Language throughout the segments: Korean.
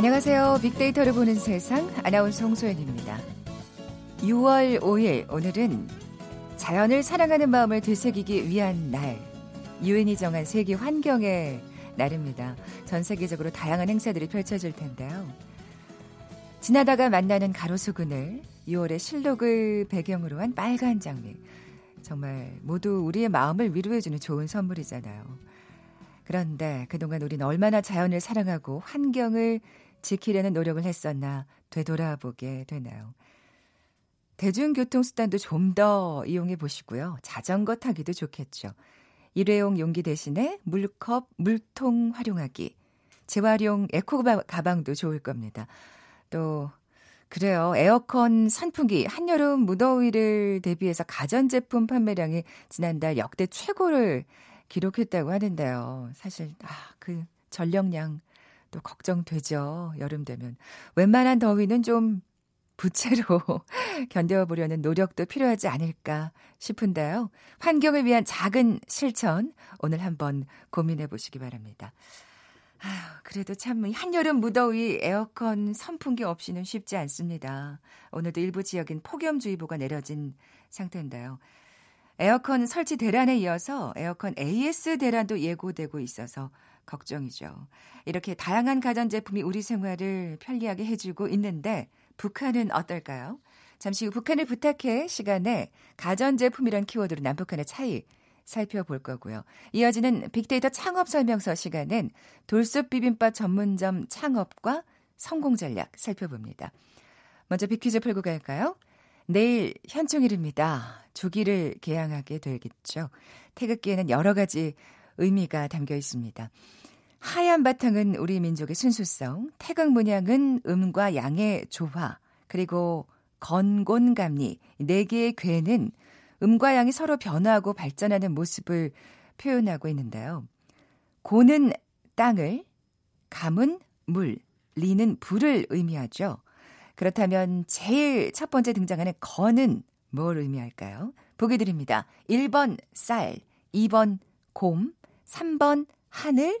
안녕하세요. 빅데이터를 보는 세상 아나운서 홍소연입니다. 6월 5일 오늘은 자연을 사랑하는 마음을 되새기기 위한 날. 유엔이 정한 세계 환경의 날입니다. 전 세계적으로 다양한 행사들이 펼쳐질 텐데요. 지나다가 만나는 가로수 그늘, 6월의 실록을 배경으로 한 빨간 장미. 정말 모두 우리의 마음을 위로해주는 좋은 선물이잖아요. 그런데 그동안 우리는 얼마나 자연을 사랑하고 환경을 지키려는 노력을 했었나 되돌아보게 되나요? 대중교통 수단도 좀 더 이용해 보시고요. 자전거 타기도 좋겠죠. 일회용 용기 대신에 물컵, 물통 활용하기. 재활용 에코 가방도 좋을 겁니다. 또 그래요. 에어컨, 선풍기, 한여름 무더위를 대비해서 가전제품 판매량이 지난달 역대 최고를 기록했다고 하는데요. 사실 아, 그 전력량 또 걱정되죠. 여름 되면. 웬만한 더위는 좀 부채로 견뎌보려는 노력도 필요하지 않을까 싶은데요. 환경을 위한 작은 실천 오늘 한번 고민해 보시기 바랍니다. 아휴, 그래도 참 한여름 무더위 에어컨 선풍기 없이는 쉽지 않습니다. 오늘도 일부 지역인 폭염주의보가 내려진 상태인데요. 에어컨 설치 대란에 이어서 에어컨 AS 대란도 예고되고 있어서 걱정이죠. 이렇게 다양한 가전제품이 우리 생활을 편리하게 해주고 있는데 북한은 어떨까요? 잠시 후 북한을 부탁해 시간에 가전제품이란 키워드로 남북한의 차이 살펴볼 거고요. 이어지는 빅데이터 창업 설명서 시간은 돌솥 비빔밥 전문점 창업과 성공 전략 살펴봅니다. 먼저 빅퀴즈 풀고 갈까요? 내일 현충일입니다. 주기를 개항하게 되겠죠. 태극기에는 여러 가지 의미가 담겨 있습니다. 하얀 바탕은 우리 민족의 순수성, 태극 문양은 음과 양의 조화, 그리고 건곤감리, 네 개의 괴는 음과 양이 서로 변화하고 발전하는 모습을 표현하고 있는데요. 고는 땅을, 감은 물, 리는 불을 의미하죠. 그렇다면 제일 첫 번째 등장하는 건은 뭘 의미할까요? 보기 드립니다. 1번 쌀, 2번 곰, 3번 하늘,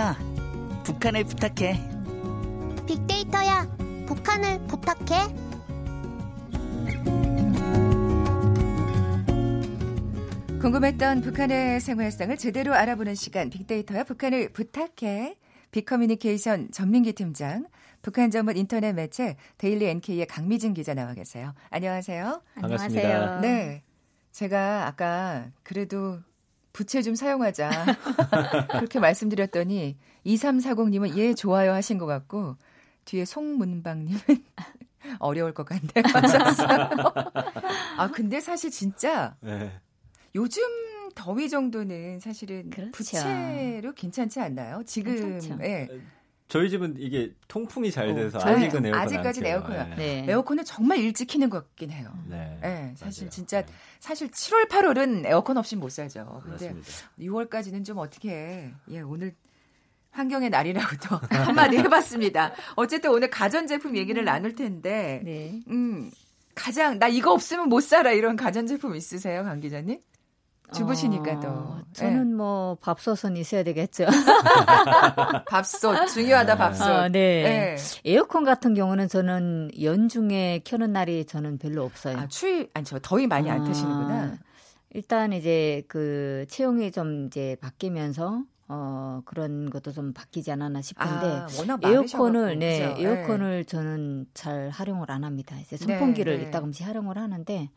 빅데이터야, 북한을 부탁해. 빅데이터야, 북한을 부탁해. 궁금했던 북한의 생활상을 제대로 알아보는 시간 빅데이터야 북한을 부탁해. 빅커뮤니케이션 전민기 팀장, 북한 전문 인터넷 매체 데일리 NK의 강미진 기자 나와 계세요. 안녕하세요. 반갑습니다. 안녕하세요. 네. 제가 아까 그래도 부채 좀 사용하자. 그렇게 말씀드렸더니 2340님은 예, 좋아요 하신 것 같고 뒤에 송문방님은 어려울 것 같네요. 아, 근데 사실 진짜 네. 요즘 더위 정도는 사실은 그렇죠. 부채로 괜찮지 않나요? 지금 예. 저희 집은 이게 통풍이 잘 어, 돼서 어, 아직은 에어컨 아직까지 에어컨 네. 네. 에어컨은 정말 일찍 키는 것 같긴 해요. 네, 네 사실 맞아요. 진짜 네. 사실 7월 8월은 에어컨 없이 못 살죠. 근데 맞습니다. 6월까지는 좀 어떻게 예 오늘 환경의 날이라고 또 한마디 해봤습니다. 어쨌든 오늘 가전제품 얘기를 나눌 텐데, 네. 음 가장 나 이거 없으면 못 살아 이런 가전제품 있으세요, 강 기자님? 주부시니까 또. 어, 저는 네. 뭐 밥솥은 있어야 되겠죠. 밥솥 중요하다 밥솥. 아, 네. 네. 에어컨 같은 경우는 저는 연중에 켜는 날이 저는 별로 없어요. 아, 추위 아니 저 더위 많이 안 아, 타시는구나. 일단 이제 그 체형이 좀 이제 바뀌면서 어 그런 것도 좀 바뀌지 않았나 싶은데 아, 에어컨을 네, 그죠? 에어컨을 네. 저는 잘 활용을 안 합니다. 이제 선풍기를 네, 네. 이따금씩 활용을 하는데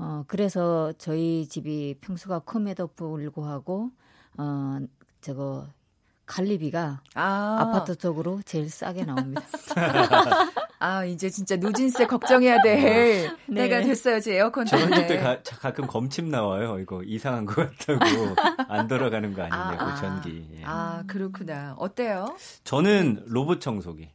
어, 그래서 저희 집이 평수가 큼에도 불구하고, 어, 저거, 관리비가 아. 파트 쪽으로 제일 싸게 나옵니다. 아, 이제 진짜 누진세 걱정해야 될 네. 때가 됐어요, 제 에어컨 때문에. 저희 때 가, 끔 검침 나와요. 이거 이상한 것 같다고. 안 돌아가는 거 아니냐고, 아, 전기. 예. 아, 그렇구나. 어때요? 저는 로봇 청소기.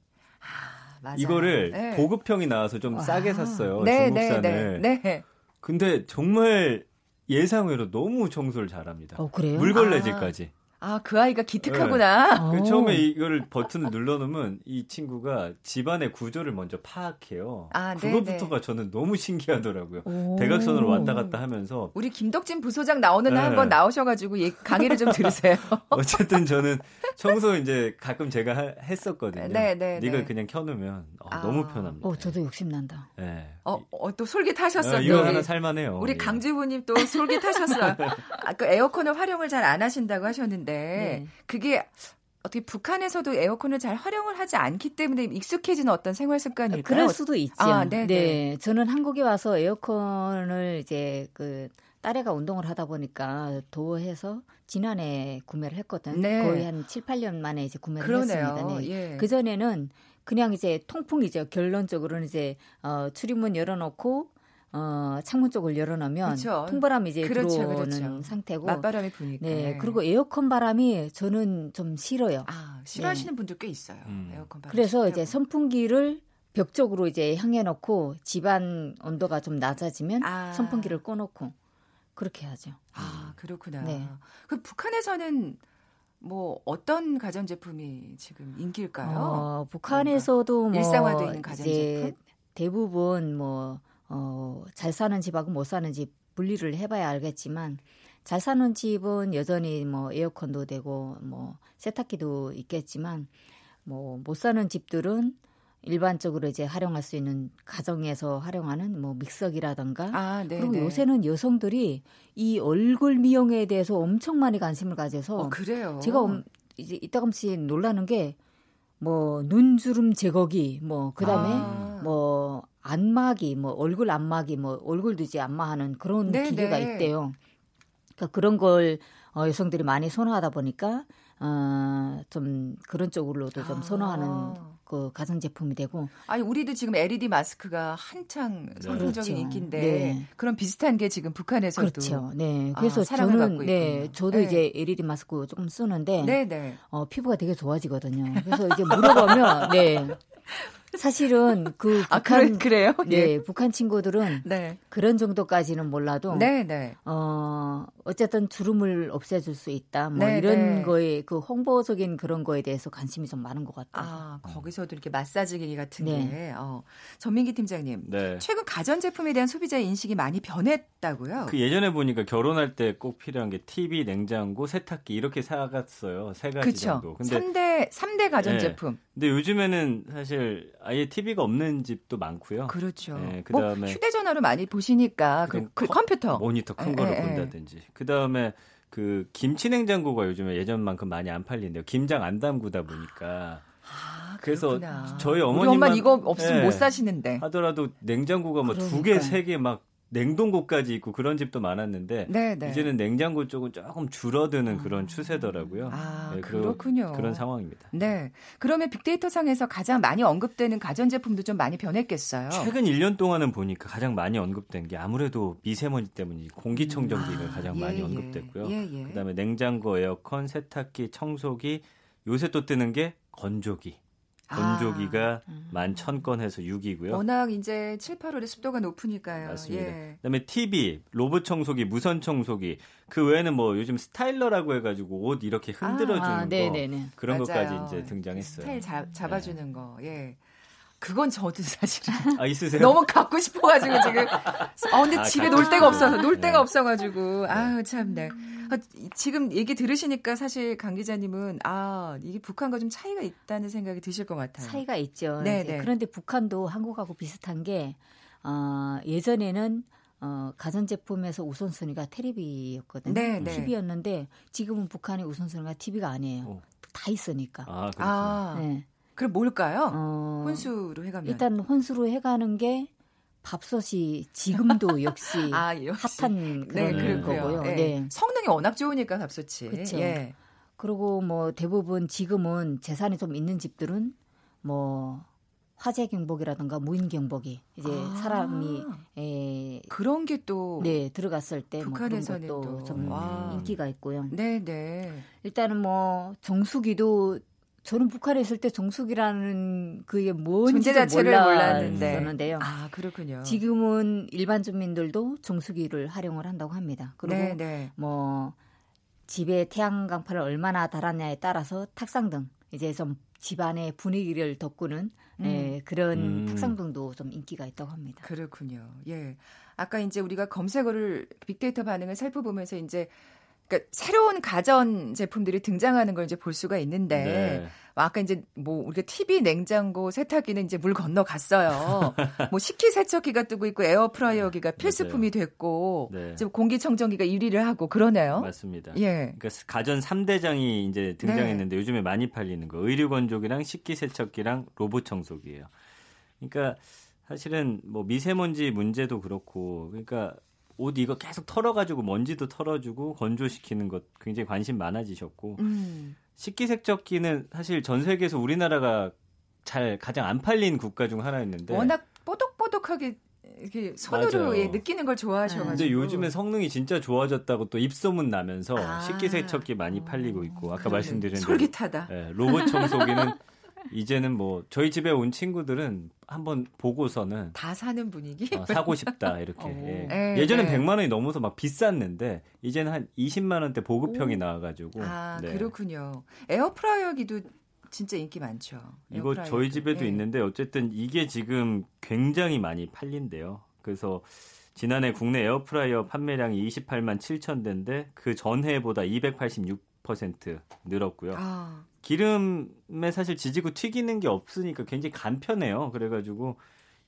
맞아요. 이거를 네. 보급형이 나와서 좀 와. 싸게 샀어요. 네, 중국산을. 네, 네, 네. 근데 정말 예상외로 너무 청소를 잘합니다. 어, 그래요? 물걸레질까지. 아. 아, 그 아이가 기특하구나. 네. 그 처음에 이거를 버튼을 눌러놓으면 이 친구가 집안의 구조를 먼저 파악해요. 아, 그것부터가 저는 너무 신기하더라고요. 오. 대각선으로 왔다 갔다 하면서. 우리 김덕진 부소장 나오는 네. 한번 나오셔가지고 강의를 좀 들으세요. 어쨌든 저는 청소 이제 가끔 제가 하, 했었거든요. 네, 네. 이걸 네. 그냥 켜놓으면 어, 아. 너무 편합니다. 어, 저도 욕심난다. 네. 어, 어, 또 솔깃하셨어요. 어, 이거 하나 살만해요. 우리 예. 강지부님 또 솔깃하셨어요. 아까 에어컨을 활용을 잘 안 하신다고 하셨는데. 네. 그게 어떻게 북한에서도 에어컨을 잘 활용을 하지 않기 때문에 익숙해지는 어떤 생활 습관일까요? 그럴 수도 있죠. 아, 네, 네. 저는 한국에 와서 에어컨을 이제 그 딸애가 운동을 하다 보니까 도어해서 지난해 구매를 했거든. 네. 거의 한 7, 8년 만에 이제 구매를 그러네요. 했습니다. 네. 예. 그 전에는 그냥 이제 통풍이죠. 결론적으로는 이제 어 출입문 열어놓고 어, 창문 쪽을 열어놓으면 그렇죠. 통바람이 이제 그렇죠, 들어오는 그렇죠. 상태고 맞바람이 부니까. 네, 그리고 에어컨 바람이 저는 좀 싫어요. 아, 싫어하시는 네. 분들 꽤 있어요. 음. 에어컨 바람. 그래서 싫어하고. 이제 선풍기를 벽 쪽으로 이제 향해 놓고 집안 온도가 좀 낮아지면 아. 선풍기를 꺼놓고 그렇게 하죠. 아, 그렇구나. 네. 그 북한에서는 뭐 어떤 가전 제품이 지금 인기일까요? 어, 북한에서도 뭐 일상화된 가전 제품 대부분 뭐 어, 잘 사는 집하고 못 사는 집 분리를 해봐야 알겠지만 잘 사는 집은 여전히 뭐 에어컨도 되고 뭐 세탁기도 있겠지만 뭐 못 사는 집들은 일반적으로 이제 활용할 수 있는 가정에서 활용하는 뭐 믹서기라던가 아, 네, 그리고 네. 요새는 여성들이 이 얼굴 미용에 대해서 엄청 많이 관심을 가져서 어, 그래요. 제가 이제 이따금씩 놀라는 게 뭐 눈주름 제거기 뭐 그다음에 아. 뭐 안마기, 뭐 얼굴 안마기, 뭐 얼굴도 이제 안마하는 그런 네 기계가 네. 있대요. 그러니까 그런 걸 어, 여성들이 많이 선호하다 보니까 어, 좀 그런 쪽으로도 좀 선호하는 아. 그 가전 제품이 되고. 아니 우리도 지금 LED 마스크가 한창 네. 선풍적인 그렇죠. 인기인데 네. 그런 비슷한 게 지금 북한에서도 그렇죠. 네. 아, 그래서 아, 저는 네, 저도 네. 이제 LED 마스크 조금 쓰는데 네, 네. 어, 피부가 되게 좋아지거든요. 그래서 이제 물어보면 네. 사실은 그 아, 북한 아, 그래, 요 네, 예. 북한 친구들은 네. 그런 정도까지는 몰라도 네, 네. 어 어쨌든 주름을 없애줄 수 있다. 뭐 네, 이런 네. 거에 그 홍보적인 그런 거에 대해서 관심이 좀 많은 것 같아요. 아 거기서도 이렇게 마사지기 같은 네. 게 어. 전민기 팀장님 네. 최근 가전 제품에 대한 소비자 인식이 많이 변했다고요? 그 예전에 보니까 결혼할 때 꼭 필요한 게 TV, 냉장고, 세탁기 이렇게 사갔어요. 세 가지 그쵸? 정도. 근데 3대 3대 가전 제품. 근데 요즘에는 사실 아예 TV가 없는 집도 많고요. 그렇죠. 네, 그다음에 뭐 휴대전화로 많이 보시니까 그, 그 컴퓨터 모니터 큰 에, 거를 에, 본다든지. 그다음에 그 김치 냉장고가 요즘에 예전만큼 많이 안 팔린대요. 김장 안 담그다 보니까. 아, 그래서 그렇구나. 저희 어머니만 우리 엄마 이거 없으면 네, 못 사시는데 하더라도 냉장고가 뭐 두 개, 세 개 막 냉동고까지 있고 그런 집도 많았는데 네네. 네. 이제는 냉장고 쪽은 조금 줄어드는 그런 아. 추세더라고요. 아, 네, 그렇군요. 그런 상황입니다. 네. 그러면 빅데이터 상에서 가장 많이 언급되는 가전제품도 좀 많이 변했겠어요. 최근 1년 동안은 보니까 가장 많이 언급된 게 아무래도 미세먼지 때문이 공기청정기가 음. 아, 가장 많이 예, 언급됐고요. 예, 예. 그다음에 냉장고, 에어컨, 세탁기, 청소기, 요새 또 뜨는 게 건조기. 건조기가 아, 음. 만 천 건 해서 6이고요. 워낙 이제 7, 8월에 습도가 높으니까요. 맞습니다. 예. 그다음에 TV, 로봇 청소기, 무선 청소기 그 외에는 뭐 요즘 스타일러라고 해 가지고 옷 이렇게 흔들어 주는 아, 거 네네네. 그런 맞아요. 것까지 이제 등장했어요. 스타일 잡, 잡아 주는 네. 거. 예. 그건 저도 사실 아 있으세요? 너무 갖고 싶어가지고 지금. 아 근데 아, 집에 놀 데가 없어서 놀 데가 네. 없어가지고 아유 참네. 아, 지금 얘기 들으시니까 사실 강 기자님은 아 이게 북한과 좀 차이가 있다는 생각이 드실 것 같아요. 차이가 있죠. 네, 네. 그런데 북한도 한국하고 비슷한 게 어, 예전에는 어, 가전제품에서 우선순위가 테레비였거든요. 네, 네. TV였는데 지금은 북한의 우선순위가 TV가 아니에요. 오. 다 있으니까. 아, 그렇죠. 아, 네. 그럼 뭘까요? 어, 혼수로 해가면 일단 혼수로 해가는 게 밥솥이 지금도 역시, 아, 역시. 핫한 그런 네, 거고요. 네. 네. 성능이 워낙 좋으니까 밥솥이. 그렇죠. 예. 그리고 뭐 대부분 지금은 재산이 좀 있는 집들은 뭐 화재 경보기라든가 무인 경보기 이제 아, 사람이 에, 그런 게또 네 들어갔을 때뭐 그런 것도 좀 와. 인기가 있고요. 네, 네. 일단은 뭐 정수기도 저는 북한에 있을 때 정수기라는 그게 뭔지 자체를 몰랐는데요. 아 그렇군요. 지금은 일반 주민들도 정수기를 활용을 한다고 합니다. 그리고 네, 네. 뭐 집에 태양광파를 얼마나 달았냐에 따라서 탁상 등 이제 좀 집안의 분위기를 돋구는 음. 예, 그런 음. 탁상등도 좀 인기가 있다고 합니다. 그렇군요. 예. 아까 이제 우리가 검색어를 빅데이터 반응을 살펴보면서 이제 그러니까 새로운 가전 제품들이 등장하는 걸 이제 볼 수가 있는데 네. 아까 이제 뭐 우리가 TV, 냉장고, 세탁기는 이제 물 건너 갔어요. 뭐 식기 세척기가 뜨고 있고 에어프라이어기가 필수품이 됐고 네. 지금 공기청정기가 1위를 하고 그러네요. 맞습니다. 예. 그러니까 가전 3대장이 이제 등장했는데 네. 요즘에 많이 팔리는 거 의류 건조기랑 식기 세척기랑 로봇 청소기예요. 그러니까 사실은 뭐 미세먼지 문제도 그렇고 그러니까 옷 이거 계속 털어가지고 먼지도 털어주고 건조시키는 것 굉장히 관심 많아지셨고 음. 식기세척기는 사실 전 세계에서 우리나라가 잘 가장 안 팔린 국가 중 하나였는데 워낙 뽀독뽀독하게 이렇게 손으로 예, 느끼는 걸 좋아하셔가지고. 근데 요즘에 성능이 진짜 좋아졌다고 또 입소문 나면서 아, 식기세척기 많이 팔리고 있고 아까 말씀드린 솔깃하다. 예, 로봇 청소기는 이제는 뭐 저희 집에 온 친구들은 한번 보고서는 다 사는 분위기 어, 사고 싶다 이렇게 예. 네, 예전엔 네. 100만 원이 넘어서 막 비쌌는데 이제는 한 20만 원대 보급형이 오. 나와가지고 아 네. 그렇군요 에어프라이어기도 진짜 인기 많죠 이거 에어프라이어도. 저희 집에도 네. 있는데 어쨌든 이게 지금 굉장히 많이 팔린대요 그래서 지난해 국내 에어프라이어 판매량이 28만 7천 대인데 그 전해보다 286% 늘었고요. 아. 기름에 사실 지지고 튀기는 게 없으니까 굉장히 간편해요. 그래가지고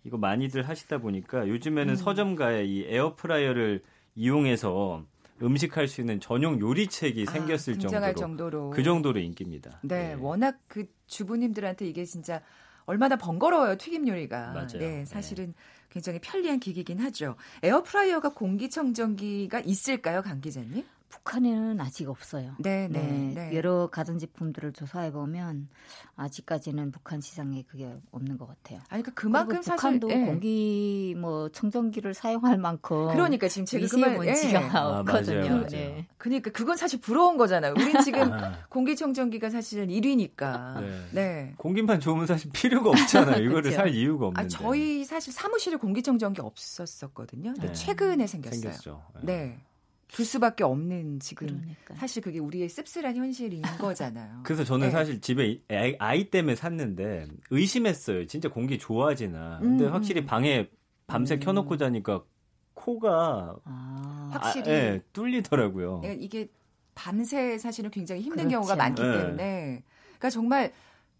이거 많이들 하시다 보니까 요즘에는 음. 서점가에 이 에어프라이어를 이용해서 음식할 수 있는 전용 요리책이 아, 생겼을 정도로, 정도로, 그 정도로 인기입니다. 네, 네, 워낙 그 주부님들한테 이게 진짜 얼마나 번거로워요 튀김 요리가. 맞아요. 네, 사실은 네. 굉장히 편리한 기기긴 하죠. 에어프라이어가 공기청정기가 있을까요, 강 기자님? 북한에는 아직 없어요. 네, 네, 네, 네. 여러 가전 제품들을 조사해 보면 아직까지는 북한 시장에 그게 없는 것 같아요. 아니 그러니까 그만큼 북한도 사실, 네. 공기 뭐 청정기를 사용할 만큼 그러니까 지금 제가 미세 먼지가 예. 없거든요. 아, 맞아요, 네. 그러니까 그건 사실 부러운 거잖아요. 우린 지금 아. 공기 청정기가 사실 1위니까. 네. 네. 공기만 좋으면 사실 필요가 없잖아요. 이거를 살 이유가 없는데. 아, 저희 사실 사무실에 공기청정기 없었었거든요. 근데 네. 최근에 생겼어요. 생겼죠. 네. 네. 둘 수밖에 없는 지금 그러니까. 사실 그게 우리의 씁쓸한 현실인 거잖아요. 그래서 저는 네. 사실 집에 아이, 때문에 샀는데 의심했어요. 진짜 공기 좋아지나. 근데 음, 확실히 음. 방에 밤새 음. 켜놓고 자니까 코가 아. 확실히 아, 네, 뚫리더라고요. 네, 이게 밤새 사실은 굉장히 힘든 그렇지. 경우가 많기 네. 때문에 그러니까 정말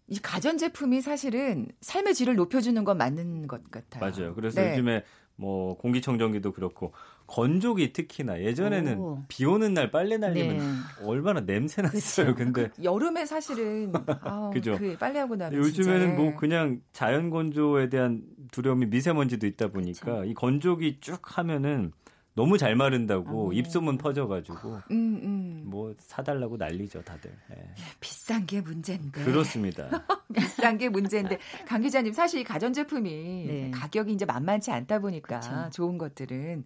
이 가전제품이 사실은 삶의 질을 높여주는 건 맞는 것 같아요. 맞아요. 그래서 네. 요즘에 뭐 공기청정기도 그렇고 건조기 특히나 예전에는 오. 비 오는 날 빨래 날리면 네. 얼마나 냄새 났어요. 근데 그 여름에 사실은 아, 그죠. 그 빨래하고 나면 요즘에는 진짜. 뭐 그냥 자연 건조에 대한 두려움이 미세먼지도 있다 보니까 그쵸. 이 건조기 쭉 하면은 너무 잘 마른다고 아, 네. 입소문 퍼져가지고 음, 음. 뭐 사달라고 난리죠 다들. 네. 비싼 게 문제인데. 그렇습니다. 비싼 게 문제인데 강 기자님 사실 가전 제품이 네. 가격이 이제 만만치 않다 보니까 그쵸. 좋은 것들은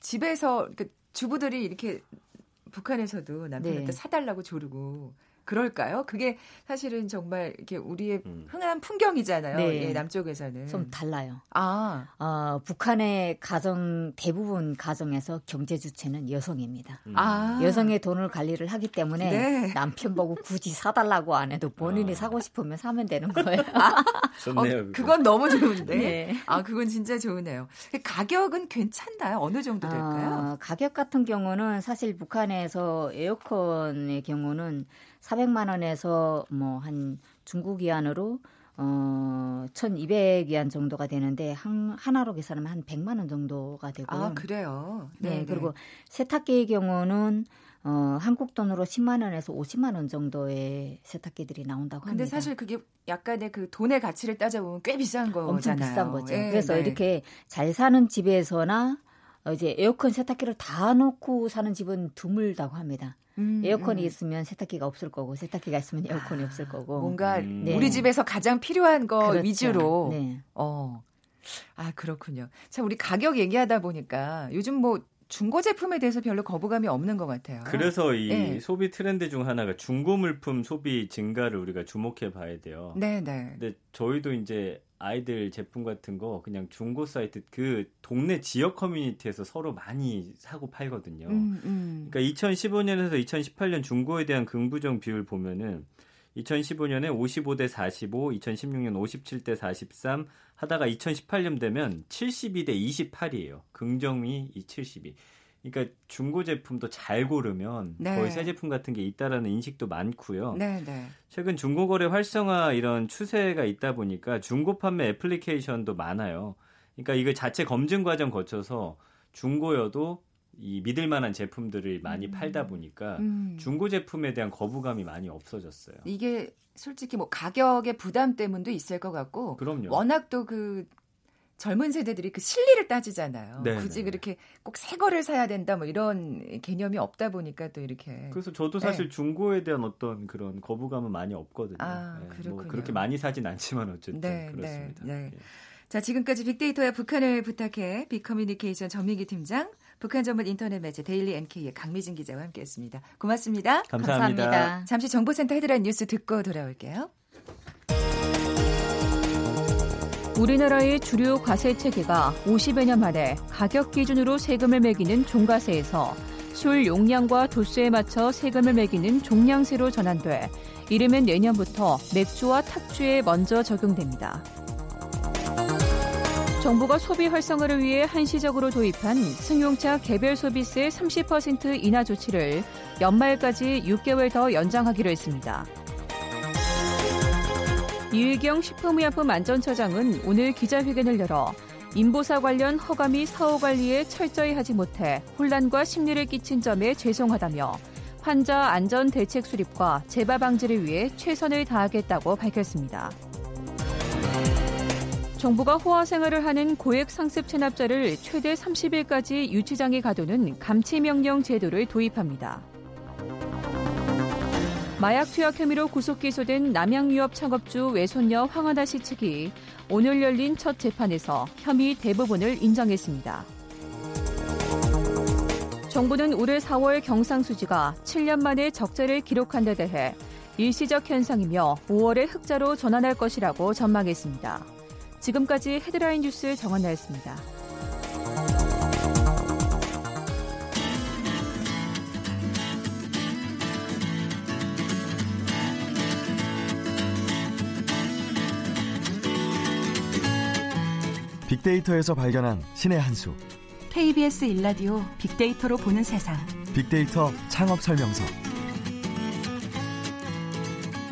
집에서 그 주부들이 이렇게 북한에서도 남편한테 네. 사달라고 조르고 그럴까요? 그게 사실은 정말 이렇게 우리의 음. 흔한 풍경이잖아요. 네. 예, 남쪽에서는 좀 달라요. 아, 어, 북한의 가정 대부분 가정에서 경제 주체는 여성입니다. 음. 아. 여성의 돈을 관리를 하기 때문에 네. 남편 보고 굳이 사달라고 안 해도 본인이 아. 사고 싶으면 사면 되는 거예요. 아, 좋네요. 어, 그건 너무 좋은데. 네. 아, 그건 진짜 좋으네요. 가격은 괜찮나요? 어느 정도 될까요? 아, 가격 같은 경우는 사실 북한에서 에어컨의 경우는 400만 원에서 뭐 한 중국 위안으로 어 1,200위안 정도가 되는데 한 하나로 계산하면 한 100만 원 정도가 되고요. 아, 그래요. 네, 네 그리고 세탁기의 경우는 어, 한국 돈으로 10만 원에서 50만 원 정도의 세탁기들이 나온다고 합니다. 근데 사실 그게 약간의 그 돈의 가치를 따져보면 꽤 비싼 거잖아요. 엄청 비싼 거죠. 네, 그래서 네. 이렇게 잘 사는 집에서나 이제 에어컨 세탁기를 다 놓고 사는 집은 드물다고 합니다. 음, 에어컨이 음. 있으면 세탁기가 없을 거고 세탁기가 있으면 에어컨이 아, 없을 거고 뭔가 음. 네. 우리 집에서 가장 필요한 거 그렇죠. 위주로 네. 어. 아 그렇군요. 자 우리 가격 얘기하다 보니까 요즘 뭐 중고 제품에 대해서 별로 거부감이 없는 것 같아요. 그래서 이 네. 소비 트렌드 중 하나가 중고 물품 소비 증가를 우리가 주목해 봐야 돼요. 네, 네. 근데 저희도 이제 아이들 제품 같은 거 그냥 중고 사이트 그 동네 지역 커뮤니티에서 서로 많이 사고 팔거든요. 음, 음. 그러니까 2015년에서 2018년 중고에 대한 긍부정 비율 보면은 2015년에 55대 45, 2016년 57대 43 하다가 2018년 되면 72대 28이에요. 긍정이 이 72. 그러니까 중고 제품도 잘 고르면 네. 거의 새 제품 같은 게 있다라는 인식도 많고요. 네, 네. 최근 중고 거래 활성화 이런 추세가 있다 보니까 중고 판매 애플리케이션도 많아요. 그러니까 이거 자체 검증 과정 거쳐서 중고여도 이 믿을 만한 제품들을 많이 음. 팔다 보니까 음. 중고 제품에 대한 거부감이 많이 없어졌어요. 이게 솔직히 뭐 가격의 부담 때문도 있을 것 같고 그럼요. 워낙 또 그 젊은 세대들이 그 실리를 따지잖아요. 네 굳이 네. 그렇게 꼭 새 거를 사야 된다 뭐 이런 개념이 없다 보니까 또 이렇게 그래서 저도 사실 네. 중고에 대한 어떤 그런 거부감은 많이 없거든요. 아, 네. 뭐 그렇게 많이 사진 않지만 어쨌든 네, 네 그렇습니다. 네, 예. 자, 지금까지 빅데이터야 북한을 부탁해 빅커뮤니케이션 전민기 팀장 북한 전문 인터넷 매체 데일리 NK의 강미진 기자와 함께했습니다. 고맙습니다. 감사합니다. 감사합니다. 잠시 정보센터 헤드라인 뉴스 듣고 돌아올게요. 우리나라의 주류 과세 체계가 50여 년 만에 가격 기준으로 세금을 매기는 종가세에서 술 용량과 도수에 맞춰 세금을 매기는 종량세로 전환돼 이르면 내년부터 맥주와 탁주에 먼저 적용됩니다. 정부가 소비 활성화를 위해 한시적으로 도입한 승용차 개별 소비세 30% 인하 조치를 연말까지 6개월 더 연장하기로 했습니다. 이의경 식품의약품 안전처장은 오늘 기자회견을 열어 인보사 관련 허가 및 사후 관리에 철저히 하지 못해 혼란과 심리를 끼친 점에 죄송하다며 환자 안전 대책 수립과 재발 방지를 위해 최선을 다하겠다고 밝혔습니다. 정부가 호화 생활을 하는 고액 상습 체납자를 최대 30일까지 유치장에 가두는 감치 명령 제도를 도입합니다. 마약 투약 혐의로 구속 기소된 남양유업 창업주 외손녀 황하나 씨 측이 오늘 열린 첫 재판에서 혐의 대부분을 인정했습니다. 정부는 올해 4월 경상수지가 7년 만에 적자를 기록한 데 대해 일시적 현상이며 5월에 흑자로 전환할 것이라고 전망했습니다. 지금까지 헤드라인 뉴스 정원 나였습니다. 빅데이터에서 발견한 신의 한 수. KBS 1라디오 빅데이터로 보는 세상. 빅데이터 창업 설명서.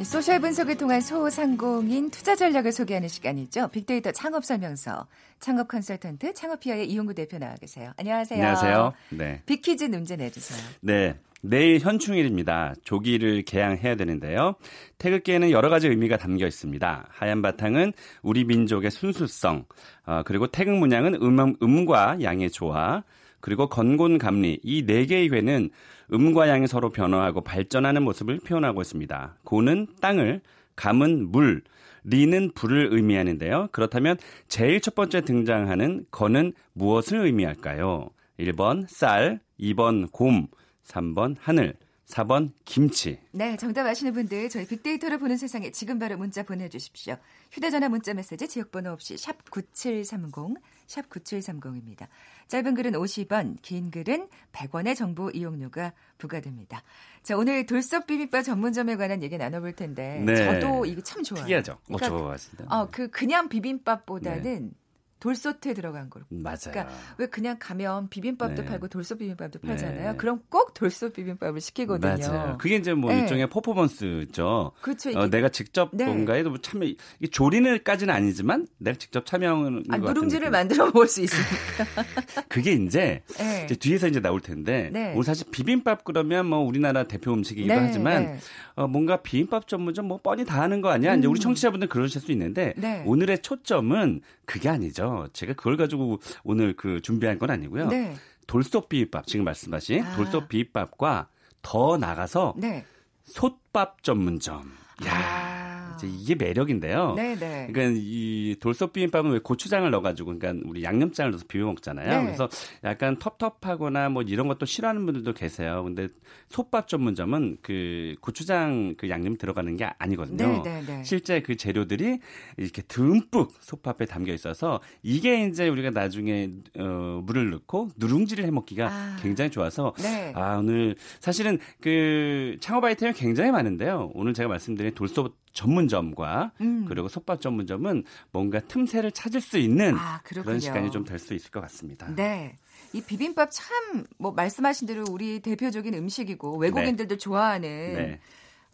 소셜 분석을 통한 소상공인 투자 전략을 소개하는 시간이죠. 빅데이터 창업 설명서. 창업 컨설턴트 창업피아의 이용구 대표 나와 계세요. 안녕하세요. 안녕하세요. 네. 빅퀴즈 문제 내주세요. 네. 내일 현충일입니다. 조기를 게양해야 되는데요. 태극기에는 여러 가지 의미가 담겨 있습니다. 하얀 바탕은 우리 민족의 순수성, 어, 그리고 태극 문양은 음, 음과 양의 조화, 그리고 건곤감리 이 네 개의 회는 음과 양이 서로 변화하고 발전하는 모습을 표현하고 있습니다. 고는 땅을, 감은 물, 리는 불을 의미하는데요. 그렇다면 제일 첫 번째 등장하는 건은 무엇을 의미할까요? 1번 쌀, 2번 곰, 3번 하늘, 4번 김치. 네, 정답 아시는 분들 저희 빅데이터를 보는 세상에 지금 바로 문자 보내주십시오. 휴대전화 문자 메시지 지역번호 없이 샵 9730, 샵 9730입니다. 짧은 글은 50원, 긴 글은 100원의 정보 이용료가 부과됩니다. 자, 오늘 돌솥 비빔밥 전문점에 관한 얘기 나눠볼 텐데 네. 저도 이거 참 좋아요. 특이하죠. 그러니까, 어, 좋아하시다. 어, 그 그냥 비빔밥보다는 네. 돌솥에 들어간 걸. 맞아요. 그러니까 왜 그냥 가면 비빔밥도 네. 팔고 돌솥 비빔밥도 팔잖아요. 네. 그럼 꼭 돌솥 비빔밥을 시키거든요. 맞아요. 그게 이제 뭐 네. 일종의 퍼포먼스죠. 그렇죠. 어, 내가 직접 네. 뭔가에 뭐 참여 이 조리는까지는 아니지만 내가 직접 참여하는 아, 누룽지를 만들어 먹을 수 있으니까. 그게 이제, 네. 이제 뒤에서 이제 나올 텐데 네. 오늘 사실 비빔밥 그러면 뭐 우리나라 대표 음식이기도 네, 하지만 어, 뭔가 비빔밥 전문점 뭐 뻔히 다 하는 거 아니야? 음. 이제 우리 음. 청취자분들 그러실 수 있는데 오늘의 초점은 그게 아니죠. 제가 그걸 가지고 오늘 그 준비한 건 아니고요. 네. 돌솥 비빔밥 지금 말씀하신 아. 돌솥 비빔밥과 더 나가서 네. 솥밥 전문점. 야. 아. 이제 이게 매력인데요. 네네. 네. 그러니까 이 돌솥 비빔밥은 왜 고추장을 넣어가지고 그러니까 우리 양념장을 넣어서 비벼 먹잖아요. 네. 그래서 약간 텁텁하거나 뭐 이런 것도 싫어하는 분들도 계세요. 근데 솥밥 전문점은 그 고추장 그 양념 들어가는 게 아니거든요. 네네네. 네, 실제 그 재료들이 이렇게 듬뿍 솥밥에 담겨 있어서 이게 이제 우리가 나중에 어, 물을 넣고 누룽지를 해 먹기가 아. 굉장히 좋아서 네. 아 오늘 사실은 그 창업 아이템이 굉장히 많은데요. 오늘 제가 말씀드린 돌솥 전문점과 음. 그리고 솥밥 전문점은 뭔가 틈새를 찾을 수 있는 아, 그런 시간이 좀 될 수 있을 것 같습니다. 네. 이 비빔밥 참 뭐 말씀하신 대로 우리 대표적인 음식이고 외국인들도 네. 좋아하는 네.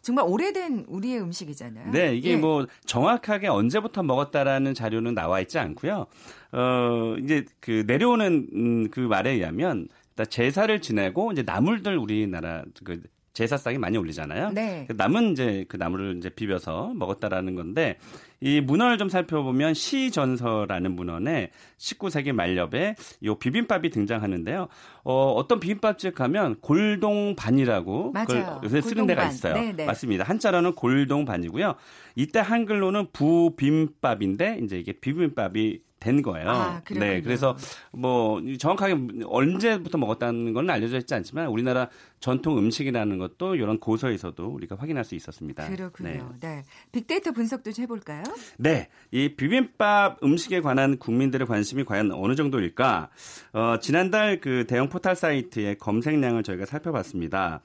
정말 오래된 우리의 음식이잖아요. 네, 이게 예. 뭐 정확하게 언제부터 먹었다라는 자료는 나와 있지 않고요. 어, 이제 그 내려오는 음, 그 말에 의하면 제사를 지내고 이제 나물들 우리나라 그 제사상에 많이 올리잖아요. 네. 그 남은 이제 그 나물을 이제 비벼서 먹었다라는 건데 이 문헌을 좀 살펴보면 시전서라는 문헌에 19세기 말엽에 이 비빔밥이 등장하는데요. 어, 어떤 비빔밥집 가면 골동반이라고 맞아요. 그걸 쓰는 데가 있어요. 네네. 네. 맞습니다. 한자로는 골동반이고요. 이때 한글로는 부빔밥인데 이제 이게 비빔밥이 된 거예요. 아, 네, 그래서 뭐 정확하게 언제부터 먹었다는 건 알려져 있지 않지만 우리나라 전통 음식이라는 것도 이런 고서에서도 우리가 확인할 수 있었습니다. 그렇군요. 네. 네. 빅데이터 분석도 좀 해볼까요? 네, 이 비빔밥 음식에 관한 국민들의 관심이 과연 어느 정도일까? 어, 지난달 그 대형 포털 사이트의 검색량을 저희가 살펴봤습니다.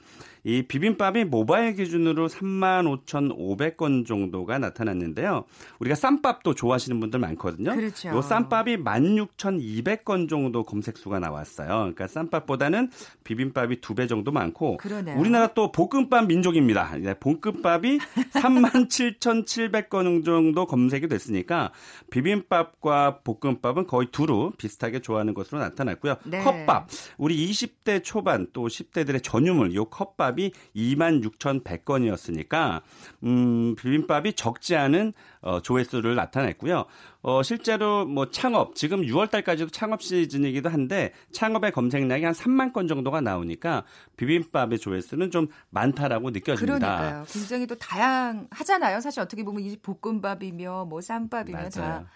이 비빔밥이 모바일 기준으로 35,500건 정도가 나타났는데요. 우리가 쌈밥도 좋아하시는 분들 많거든요. 그렇죠. 요 쌈밥이 16,200건 정도 검색 수가 나왔어요. 그러니까 쌈밥보다는 비빔밥이 두 배 정도 많고 그러네요. 우리나라 또 볶음밥 민족입니다. 볶음밥이 37,700건 정도 검색이 됐으니까 비빔밥과 볶음밥은 거의 두루 비슷하게 좋아하는 것으로 나타났고요. 네. 컵밥 우리 20대 초반 또 10대들의 전유물 요 컵밥 비빔밥이 26,100건이었으니까 음, 비빔밥이 적지 않은 어, 조회수를 나타냈고요. 어, 실제로 뭐 창업 지금 6월 달까지도 창업 시즌이기도 한데 창업의 검색량이 한 3만 건 정도가 나오니까 비빔밥의 조회수는 좀 많다라고 느껴집니다. 그러니까요. 굉장히 또 다양하잖아요. 사실 어떻게 보면 이 볶음밥이며 뭐 쌈밥이며 맞아요. 다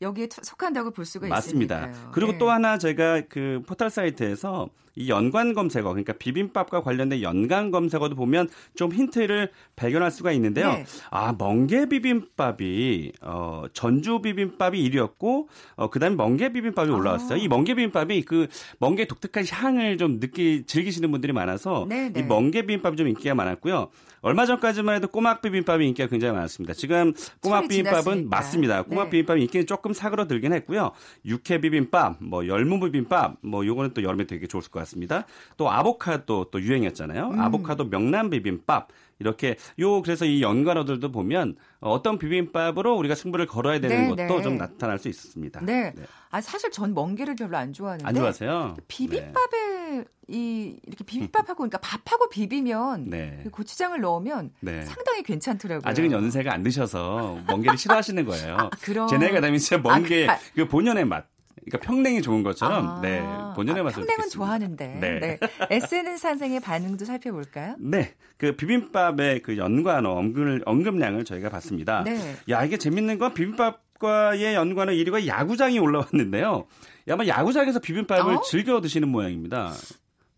여기에 속한다고 볼 수가. 있습니다. 맞습니다. 그리고 네. 또 하나 제가 그 포털 사이트에서 이 연관 검색어 그러니까 비빔밥과 관련된 연관 검색어도 보면 좀 힌트를 발견할 수가 있는데요. 네. 아 멍게 비빔밥이 어 전주 비빔밥이 1위였고 어 그다음에 멍게 비빔밥이 아. 올라왔어요. 아. 이 멍게 비빔밥이 그 멍게 독특한 향을 좀 느끼 즐기시는 분들이 많아서 네네. 이 네. 멍게 비빔밥이 좀 인기가 많았고요. 얼마 전까지만 해도 꼬막 비빔밥이 인기가 굉장히 많았습니다. 지금 꼬막 비빔밥은. 맞습니다. 꼬막 네. 비빔밥이 인기는 조금 사그러들긴 했고요. 육회 비빔밥, 뭐 열무 비빔밥, 뭐 요거는 또 여름에 되게 좋을 것 같 습니다. 또 아보카도 또 유행했잖아요. 음. 아보카도 명란 비빔밥 이렇게 요 그래서 이 연관어들도 보면 어떤 비빔밥으로 우리가 승부를 걸어야 되는 네, 것도 네. 좀 나타날 수 있습니다. 네. 네. 아 사실 전 멍게를 별로 안 좋아하는데 안 좋아하세요? 비빔밥에 이 이렇게 비빔밥하고 그러니까 밥하고 비비면 네. 고추장을 넣으면 네. 상당히 괜찮더라고요. 아직은 연세가 안 드셔서 멍게를 싫어하시는 거예요. 아, 그럼 제 나이가 되면 진짜 멍게 아, 그, 그 본연의 맛 그러니까 평냉이 좋은 것처럼 아, 네 본연의 아, 맛을 평냉은 좋아하는데 네. 네. SN 산생의 반응도 살펴볼까요? 네, 그 비빔밥의 그 연관어 언급, 언급량을 저희가 봤습니다. 네. 야 이게 재밌는 건 비빔밥 과의 연관어 1위가 야구장이 올라왔는데요. 아마 야구장에서 비빔밥을 어? 즐겨 드시는 모양입니다.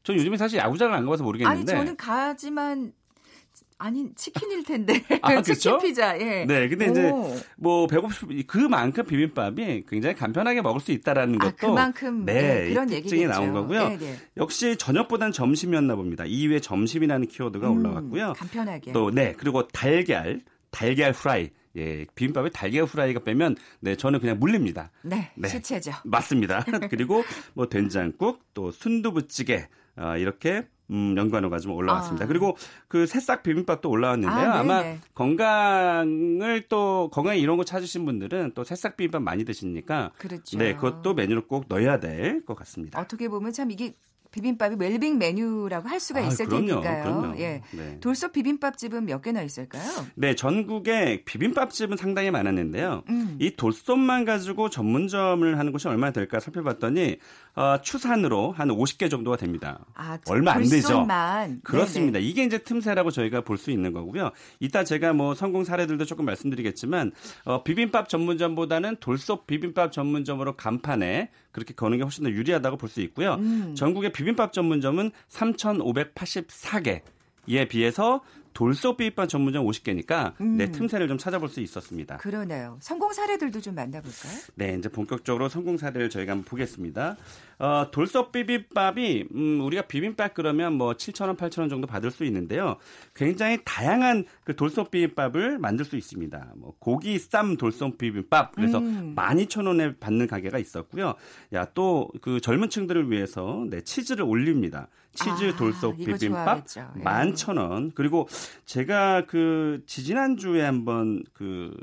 저 요즘에 사실 야구장을 안 가봐서 모르겠는데. 아니 저는 가지만 아니 치킨일 텐데 아, 치킨 피자 예. 네, 근데 오. 이제 뭐 배고프 그만큼 비빔밥이 굉장히 간편하게 먹을 수 있다라는 아, 것도 아, 그만큼 네, 네 그런 얘기증이 나온 거고요. 네, 네. 역시 저녁보단 점심이었나 봅니다. 이후에 점심이라는 키워드가 음, 올라왔고요. 간편하게. 또 네, 그리고 달걀, 달걀 프라이. 예, 비빔밥에 달걀 후라이가 빼면 네, 저는 그냥 물립니다. 네, 네. 실체죠. 맞습니다. 그리고 뭐 된장국, 또 순두부찌개 어, 이렇게 음, 연관어가 좀 올라왔습니다. 아. 그리고 그 새싹 비빔밥도 올라왔는데요. 아, 마 건강을 또 건강에 이런 거 찾으신 분들은 또 새싹 비빔밥 많이 드시니까 그렇죠. 네, 그것도 메뉴로 꼭 넣어야 될 것 같습니다. 어떻게 보면 참 이게 비빔밥이 웰빙 메뉴라고 할 수가 아, 있을 그럼요, 테니까요. 그럼요. 예. 네. 돌솥 비빔밥집은 몇 개나 있을까요? 네, 전국에 비빔밥집은 상당히 많았는데요. 음. 이 돌솥만 가지고 전문점을 하는 곳이 얼마나 될까 살펴봤더니 어, 추산으로 한 50개 정도가 됩니다. 아, 얼마 안 되죠. 그렇습니다. 네네. 이게 이제 틈새라고 저희가 볼 수 있는 거고요. 이따 제가 뭐 성공 사례들도 조금 말씀드리겠지만 어, 비빔밥 전문점보다는 돌솥 비빔밥 전문점으로 간판에 그렇게 거는 게 훨씬 더 유리하다고 볼 수 있고요. 음. 전국의 비빔 밥 전문점은 3,584개에 비해서 돌솥 비빔밥 전문점 50개니까 음. 네, 틈새를 좀 찾아볼 수 있었습니다. 그러네요. 성공 사례들도 좀 만나볼까요? 네, 이제 본격적으로 성공 사례를 저희가 한번 보겠습니다. 어, 돌솥 비빔밥이 음, 우리가 비빔밥 그러면 뭐 7,000원, 8,000원 정도 받을 수 있는데요. 굉장히 다양한 그 돌솥 비빔밥을 만들 수 있습니다. 뭐 고기 쌈 돌솥 비빔밥 그래서 음. 12,000원에 받는 가게가 있었고요. 야, 또 그 젊은 층들을 위해서 네, 치즈를 올립니다. 치즈 아, 돌솥 비빔밥 11,000원. 예. 그리고 제가 그 지지난주에 한번 그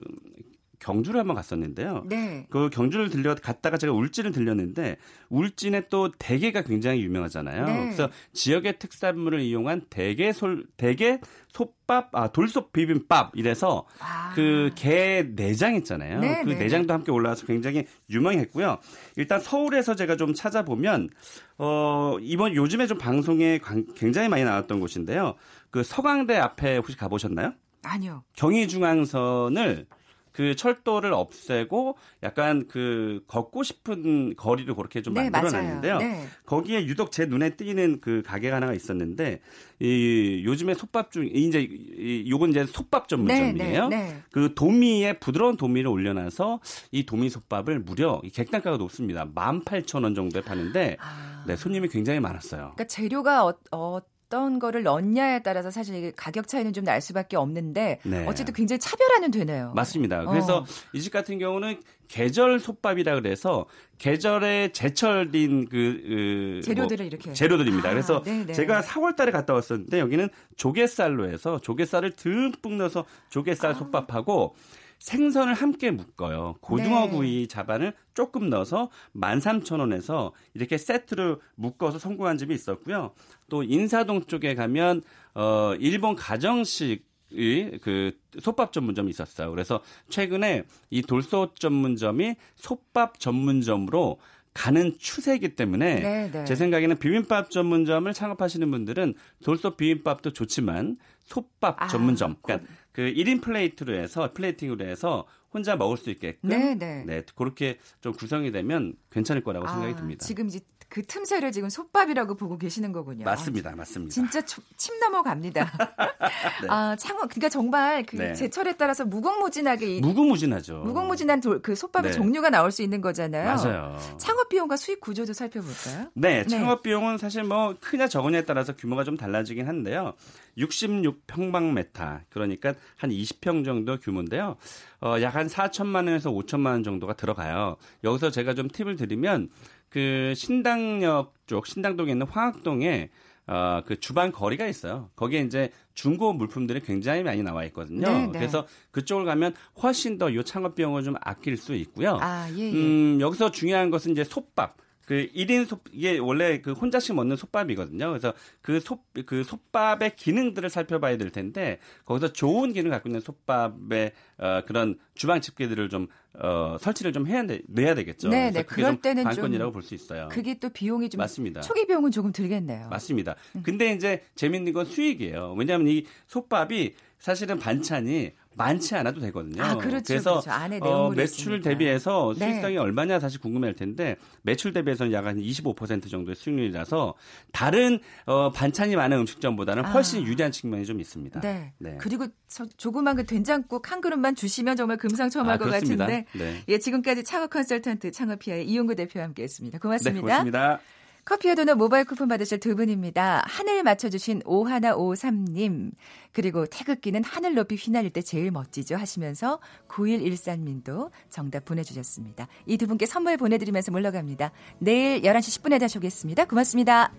경주를 한번 갔었는데요. 네. 그 경주를 들려 갔다가 제가 울진을 들렸는데 울진에 또 대게가 굉장히 유명하잖아요. 네. 그래서 지역의 특산물을 이용한 대게 솔 대게 솥밥 아 돌솥 비빔밥 이래서 아. 그게 내장 있잖아요. 네, 그 네. 내장도 함께 올라와서 굉장히 유명했고요. 일단 서울에서 제가 좀 찾아보면 어 이번 요즘에 좀 방송에 굉장히 많이 나왔던 곳인데요. 그 서강대 앞에 혹시 가보셨나요? 아니요. 경의중앙선을 그 철도를 없애고 약간 그 걷고 싶은 거리를 그렇게 좀 네, 만들어놨는데요. 네. 거기에 유독 제 눈에 띄는 그 가게가 하나가 있었는데 이 요즘에 솥밥 중 이제 이 요건 이제 솥밥 전문점이에요. 네, 네, 네, 그 도미에 부드러운 도미를 올려놔서 이 도미 솥밥을 무려 객단가가 높습니다. 18,000원 정도에 파는데 아. 네, 손님이 굉장히 많았어요. 그러니까 재료가 어, 어 어떤 거를 넣냐에 따라서 사실 가격 차이는 좀 날 수밖에 없는데 네. 어쨌든 굉장히 차별화는 되네요. 맞습니다. 그래서 어. 이집 같은 경우는 계절 솥밥이라 그래서 계절에 제철인 그, 그 재료들을 뭐 이렇게 재료들입니다. 아, 그래서 네네. 제가 4월달에 갔다 왔었는데 여기는 조개살로 해서 조개살을 듬뿍 넣어서 조개살 아. 솥밥하고 생선을 함께 묶어요. 고등어 네. 구이 자반을 조금 넣어서 13,000원에서 이렇게 세트로 묶어서 성공한 집이 있었고요. 또 인사동 쪽에 가면 어 일본 가정식 이그 솥밥 전문점이 있었어요. 그래서 최근에 이 돌솥 전문점이 솥밥 전문점으로 가는 추세이기 때문에 네네. 네. 제 생각에는 비빔밥 전문점을 창업하시는 분들은 돌솥 비빔밥도 좋지만 솥밥 아, 전문점 그러니까 그 1인 플레이트로 해서 플레이팅으로 해서 혼자 먹을 수 있게끔 네, 네. 네 그렇게 좀 구성이 되면 괜찮을 거라고 아, 생각이 듭니다. 지금 이제 그 틈새를 지금 솥밥이라고 보고 계시는 거군요. 맞습니다, 맞습니다. 진짜 침 넘어갑니다. 네. 아 창업 그러니까 정말 그 네. 제철에 따라서 무궁무진하게 무궁무진하죠. 무궁무진한 도, 그 솥밥의 네. 종류가 나올 수 있는 거잖아요. 맞아요. 창업 비용과 수익 구조도 살펴볼까요? 네, 네. 창업 비용은 사실 뭐 크냐 적으냐에 따라서 규모가 좀 달라지긴 한데요. 66평방메타 그러니까 한 20평 정도 규모인데요. 어, 약 한 4천만 원에서 5천만 원 정도가 들어가요. 여기서 제가 좀 팁을 드리면 그 신당역 쪽 신당동에 있는 화학동에 어, 그 주방 거리가 있어요. 거기에 이제 중고 물품들이 굉장히 많이 나와 있거든요. 네, 네. 그래서 그쪽을 가면 훨씬 더 요 창업 비용을 좀 아낄 수 있고요. 아, 예, 예. 음, 여기서 중요한 것은 이제 솥밥. 그 1인 솥 이게 원래 그 혼자씩 먹는 솥밥이거든요. 그래서 그 솥 그 솥밥의 기능들을 살펴봐야 될 텐데 거기서 좋은 기능을 갖고 있는 솥밥의 어 그런 주방 집게들을 좀 어, 설치를 좀 해야 돼, 내야 되겠죠. 네, 네. 그럴 때는 관건이라고 볼 수 있어요. 그게 또 비용이 좀 맞습니다. 초기 비용은 조금 들겠네요. 맞습니다. 음. 근데 이제 재밌는 건 수익이에요. 왜냐하면 이 솥밥이 사실은 반찬이 많지 않아도 되거든요. 아, 그렇죠, 그래서 그렇죠. 어, 매출 있으니까. 대비해서 네. 수익성이 네. 얼마냐 사실 궁금할 텐데 매출 대비해서는 약 한 25% 정도의 수익률이라서 다른 어, 반찬이 많은 음식점보다는 훨씬 아. 유리한 측면이 좀 있습니다. 네. 네. 그리고 저, 조그만 그 된장국 한 그릇만 주시면 정말 금상첨화일 아, 것. 같은데 네. 예, 지금까지 창업 컨설턴트 창업피아의 이용구 대표와 함께했습니다. 고맙습니다. 네, 고맙습니다. 커피와 도넛 모바일 쿠폰 받으실 두 분입니다. 하늘 맞춰주신 오하나오삼님 그리고 태극기는 하늘 높이 휘날릴 때 제일 멋지죠 하시면서 9113님도 정답 보내주셨습니다. 이 두 분께 선물 보내드리면서 물러갑니다. 내일 11시 10분에 다시 오겠습니다. 고맙습니다.